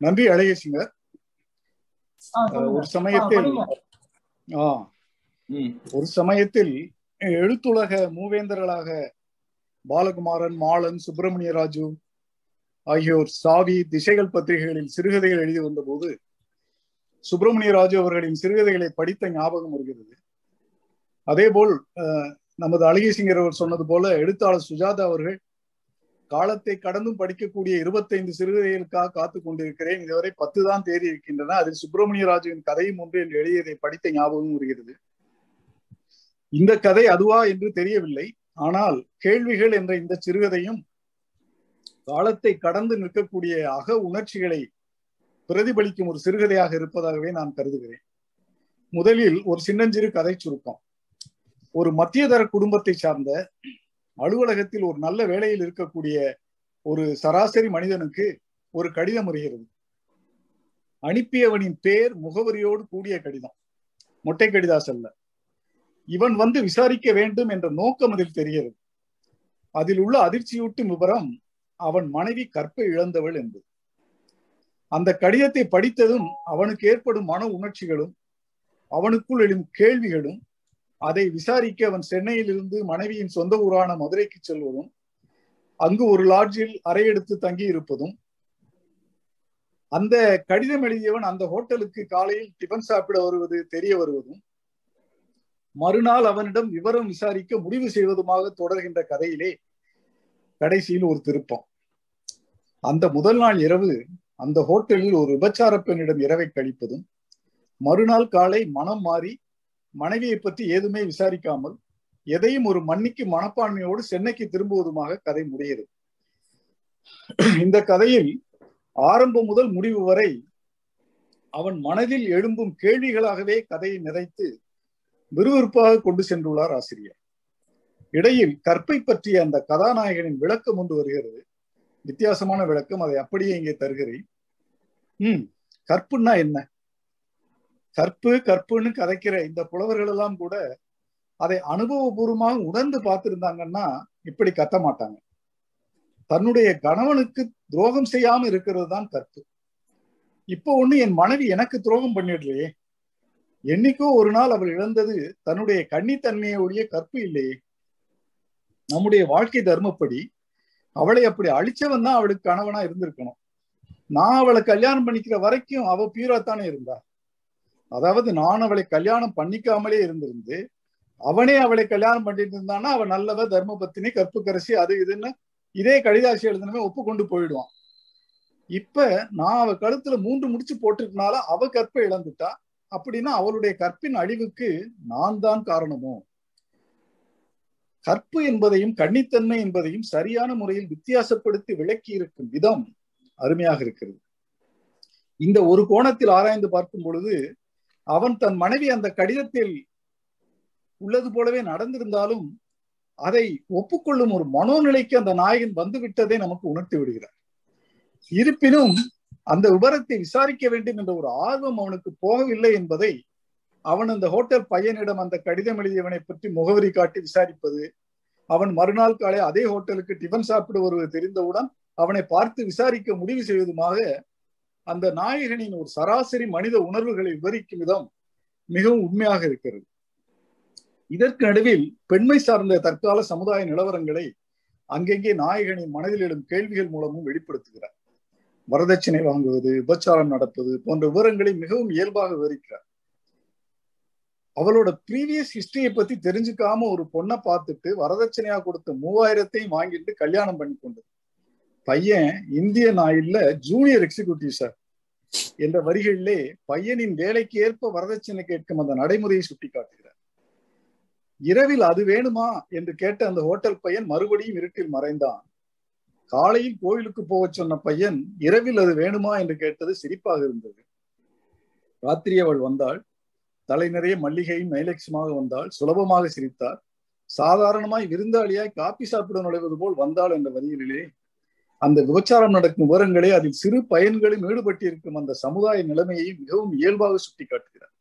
நன்றி அழகேசிங்க ஆ, சொல்லுங்க. ஒரு சமயத்தில் ஆ, ஒரு சமயத்தில் எழுத்துலக மூவேந்தர்களாக பாலகுமாரன் மாலன் சுப்பிரமணிய ராஜு ஆகியோர் சாவி திசைகள் பத்திரிகைகளில் சிறுகதைகள் எழுதி வந்தபோது சுப்பிரமணிய ராஜு அவர்களின் சிறுகதைகளை படித்த ஞாபகம் வருகிறது. அதேபோல் அஹ், நமது அழகேசிங்கர் அவர் சொன்னது போல எழுத்தாளர் சுஜாதா அவர்கள் காலத்தை கடந்தும் படிக்கக்கூடிய இருபத்தைந்து சிறுகதைகளுக்காக காத்து கொண்டிருக்கிறேன். இதுவரை பத்து தான் தேறி இருக்கின்றன. அதில் சுப்பிரமணிய ராஜுவின் கதையும் ஒன்று என்று எழுதியதை படித்த ஞாபகம் வருகிறது. இந்த கதை அதுவா என்று தெரியவில்லை. ஆனால் கேள்விகள் என்ற இந்த சிறுகதையும் காலத்தை கடந்து நிற்கக்கூடிய அக உணர்ச்சிகளை பிரதிபலிக்கும் ஒரு சிறுகதையாக இருப்பதாகவே நான் கருதுகிறேன். முதலில் ஒரு சின்னஞ்சிறு கதை சுருக்கம். ஒரு மத்தியதர குடும்பத்தை சார்ந்த அலுவலகத்தில் ஒரு நல்ல வேலையில் இருக்கக்கூடிய ஒரு சராசரி மனிதனுக்கு ஒரு கடிதம் வருகிறது. அனுப்பியவனின் பேர் முகவரியோடு கூடிய கடிதம். மொட்டை கடிதாஸ் அல்ல. இவன் வந்து விசாரிக்க வேண்டும் என்ற நோக்கம் அதில் தெரிகிறது. அதில் உள்ள அதிர்ச்சியூட்டும் விவரம் அவன் மனைவி கற்பை இழந்தவள் என்பது. அந்த கடிதத்தை படித்ததும் அவனுக்கு ஏற்படும் மன உணர்ச்சிகளும் அவனுக்குள் எழும் கேள்விகளும் அதை விசாரிக்க அவன் சென்னையில் இருந்து மனைவியின் சொந்த ஊரான மதுரைக்கு செல்வதும் அங்கு ஒரு லாட்ஜில் அறையெடுத்து தங்கி இருப்பதும் அந்த கடிதம் எழுதியவன் அந்த ஹோட்டலுக்கு காலையில் டிபன் சாப்பிட வருவது தெரிய வருவதும் மறுநாள் அவனிடம் விவரம் விசாரிக்க முடிவு செய்வதுமாக தொடர்கின்ற கதையிலே கடைசியில் ஒரு திருப்பம். அந்த முதல் நாள் இரவு அந்த ஹோட்டலில் ஒரு விபச்சார பெண்ணிடம் இரவை கழிப்பதும் மறுநாள் காலை மனம் மாறி மனைவியை பற்றி ஏதுமே விசாரிக்காமல் எதையும் ஒரு மன்னிக்கு மனப்பான்மையோடு சென்னைக்கு திரும்புவதுமாக கதை முடிகிறது இந்த கதையில் ஆரம்பம் முதல் முடிவு வரை அவன் மனதில் எழும்பும் கேள்விகளாகவே கதையை நிறைத்து விறுவிறுப்பாக கொண்டு சென்றுள்ளார் ஆசிரியர். இடையில் கற்பை பற்றிய அந்த கதாநாயகனின் விளக்கம் ஒன்று வருகிறது. வித்தியாசமான விளக்கம். அதை அப்படியே இங்கே தருகிறேன். ம் கற்புன்னா என்ன? கற்பு கற்புன்னு கதைக்கிற இந்த புலவர்கள் எல்லாம் கூட அதை அனுபவபூர்வமாக உணர்ந்து பார்த்திருந்தாங்கன்னா இப்படி கத்த மாட்டாங்க. தன்னுடைய கணவனுக்கு துரோகம் செய்யாம இருக்கிறது தான் கற்பு. இப்போ ஒண்ணு என் மனைவி எனக்கு துரோகம் பண்ணிடலையே. என்னைக்கோ ஒரு நாள் அவள் இழந்தது தன்னுடைய கன்னித்தன்மையை ஒழிய கற்பு இல்லையே. நம்முடைய வாழ்க்கை தர்மப்படி அவளை அப்படி அழிச்சவன் தான் அவளுக்கு கணவனா இருந்திருக்கணும். நான் அவளை கல்யாணம் பண்ணிக்கிற வரைக்கும் அவ பியூராத்தானே இருந்தா. அதாவது நான் அவளை கல்யாணம் பண்ணிக்காமலே இருந்திருந்து அவனே அவளை கல்யாணம் பண்ணிட்டு இருந்தான்னா அவன் நல்லவ தர்மபத்தினி கற்புக்கரசி அது இதுன்னு இதே கடிதாசி எழுதினவே ஒப்புக்கொண்டு போயிடுவான். இப்ப நான் அவ கழுத்துல மூன்று முடிச்சு போட்டிருக்கனால அவ கற்பை இழந்துட்டா அப்படின்னா அவளுடைய கற்பின் அழிவுக்கு நான் தான் காரணமோ? கற்பு என்பதையும் கன்னித்தன்மை என்பதையும் சரியான முறையில் வித்தியாசப்படுத்தி விளக்கி இருக்கும் விதம் அருமையாக இருக்கிறது. இந்த ஒரு கோணத்தில் ஆராய்ந்து பார்க்கும் பொழுது அவன் தன் மனைவி அந்த கடிதத்தில் உள்ளது போலவே நடந்திருந்தாலும் அதை ஒப்புக்கொள்ளும் ஒரு மனோநிலைக்கு அந்த நாயகன் வந்து விட்டதை நமக்கு உணர்த்தி விடுகிறார். இருப்பினும் அந்த விவரத்தை விசாரிக்க வேண்டும் என்ற ஒரு ஆர்வம் அவனுக்கு போகவில்லை என்பதை அவன் அந்த ஹோட்டல் பையனிடம் அந்த கடிதம் எழுதியவனை பற்றி முகவரி காட்டி விசாரிப்பது அவன் மறுநாள் காலை அதே ஹோட்டலுக்கு டிஃபன் சாப்பிட வருவது தெரிந்தவுடன் அவனை பார்த்து விசாரிக்க முடிவு செய்வதுமாக அந்த நாயகனின் ஒரு சராசரி மனித உணர்வுகளை விவரிக்கும் விதம் மிகவும் உண்மையாக இருக்கிறது. இதற்கு நடுவில் பெண்மை சார்ந்த தற்கால சமுதாய நிலவரங்களை அங்கெங்கே நாயகனின் மனதில் எழும் கேள்விகள் மூலமும் வெளிப்படுத்துகிறார். வரதட்சணை வாங்குவது விபச்சாரம் நடப்பது போன்ற விவரங்களை மிகவும் இயல்பாக விவரிக்கிறார். அவளோட ப்ரீவியஸ் ஹிஸ்டரியை பத்தி தெரிஞ்சுக்காம ஒரு பொண்ணை பார்த்துட்டு வரதட்சணையா கொடுத்த மூவாயிரத்தையும் வாங்கிட்டு கல்யாணம் பண்ணி கொண்டது. பையன் இந்தியன் ஆயில்ல ஜூனியர் எக்ஸிகூட்டிவ் சார் என்ற வரிகளிலே பையனின் வேலைக்கு ஏற்ப வரதட்சணை கேட்கும் அந்த நடைமுறையை சுட்டி காட்டுகிறார் இரவில் அது வேணுமா என்று கேட்ட அந்த ஹோட்டல் பையன் மறுபடியும் இருட்டில் மறைந்தான். காலையில் கோயிலுக்கு போகச் சொன்ன பையன் இரவில் அது வேணுமா என்று கேட்டது சிரிப்பாக இருந்தது. ராத்திரி அவள் வந்தாள். தலை நிறைய மல்லிகையும் மைலக்ஸுமாக வந்தாள். சுலபமாக சிரித்தார். சாதாரணமாய் விருந்தாளியாய் காப்பி சாப்பிட நுழைவது போல் வந்தாள் என்ற வரியிலே அந்த விபச்சாரம் நடக்கும் விவரங்களே அதில் சிறு பயன்களும் ஈடுபட்டிருக்கும் அந்த சமுதாய நிலைமையை மிகவும் இயல்பாக சுட்டி காட்டுகிறார்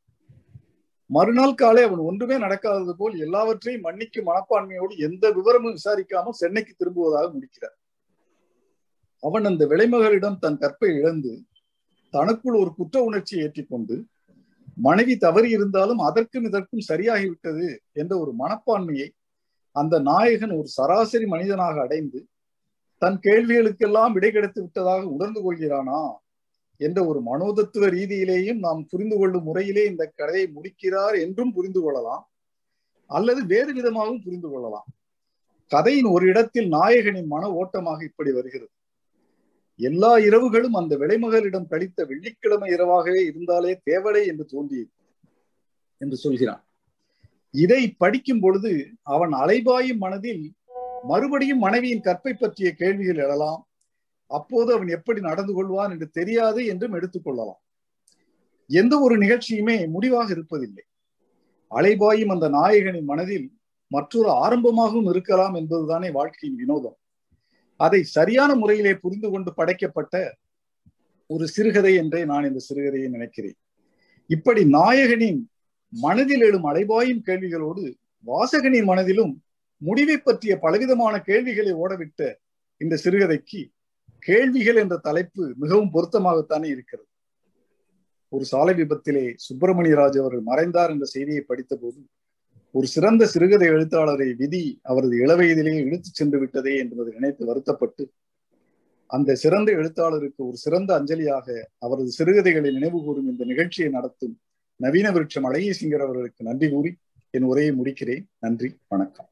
மறுநாள் காலை அவன் ஒன்றுமே நடக்காதது போல் எல்லாவற்றையும் மன்னிக்கும் மனப்பான்மையோடு எந்த விவரமும் விசாரிக்காமல் சென்னைக்கு திரும்புவதாக முடிக்கிறார். அவன் அந்த விளைமகளிடம் தன் கற்பை இழந்து தனக்குள் ஒரு குற்ற உணர்ச்சியை ஏற்றிக்கொண்டு மனைவி தவறி இருந்தாலும் அதற்கும் இதற்கும் சரியாகிவிட்டது என்ற ஒரு மனப்பான்மையை அந்த நாயகன் ஒரு சராசரி மனிதனாக அடைந்து தன் கேள்விகளுக்கெல்லாம் விடை கிடைத்து விட்டதாக உணர்ந்து கொள்கிறானா? என்ற ஒரு மனோதத்துவ ரீதியிலேயும் நாம் புரிந்து கொள்ளும் முறையிலே இந்த கதையை முடிக்கிறார் என்றும் புரிந்து கொள்ளலாம். அல்லது வேறு விதமாகவும் புரிந்து கொள்ளலாம். கதையின் ஒரு இடத்தில் நாயகனின் மன ஓட்டமாக இப்படி வருகிறது. எல்லா இரவுகளும் அந்த விளைமகளிடம் கழித்த வெள்ளிக்கிழமை இரவாகவே இருந்தாலே தேவலை என்று தோன்றியது என்று சொல்கிறான். இதை படிக்கும் பொழுது அவன் அலைபாயும் மனதில் மறுபடியும் மனைவியின் கற்பை பற்றிய கேள்விகள் எழலாம். அப்போது அவன் எப்படி நடந்து கொள்வான் என்று தெரியாது என்றும் எடுத்துக்கொள்ளலாம் எந்த ஒரு நிகழ்ச்சியுமே முடிவாக இருப்பதில்லை. அலைபாயும் அந்த நாயகனின் மனதில் மற்றொரு ஆரம்பமாகவும் இருக்கலாம் என்பதுதானே வாழ்க்கையின் வினோதம். அதை சரியான முறையிலே புரிந்து கொண்டு படைக்கப்பட்ட ஒரு சிறுகதை என்றே நான் இந்த சிறுகதையை நினைக்கிறேன். இப்படி நாயகனின் மனதில் எழும் அலைபாயும் கேள்விகளோடு வாசகனின் மனதிலும் முடிவை பற்றிய பலவிதமான கேள்விகளை ஓடவிட்ட இந்த சிறுகதைக்கு கேள்விகள் என்ற தலைப்பு மிகவும் பொருத்தமாகத்தானே இருக்கிறது. ஒரு சாலை விபத்திலே சுப்பிரமணியராஜ் அவர்கள் மறைந்தார் என்ற செய்தியை படித்த போது ஒரு சிறந்த சிறுகதை எழுத்தாளரை விதி அவரது இளவயதிலேயே இழுத்துச் சென்று விட்டதே என்பதை நினைத்து வருத்தப்பட்டு அந்த சிறந்த எழுத்தாளருக்கு ஒரு சிறந்த அஞ்சலியாக அவரது சிறுகதைகளை நினைவு கூறும் இந்த நிகழ்ச்சியை நடத்தும் நவீன விருட்சம் அழகிய சிங்கர் அவர்களுக்கு நன்றி கூறி என் உரையை முடிக்கிறேன். நன்றி வணக்கம்.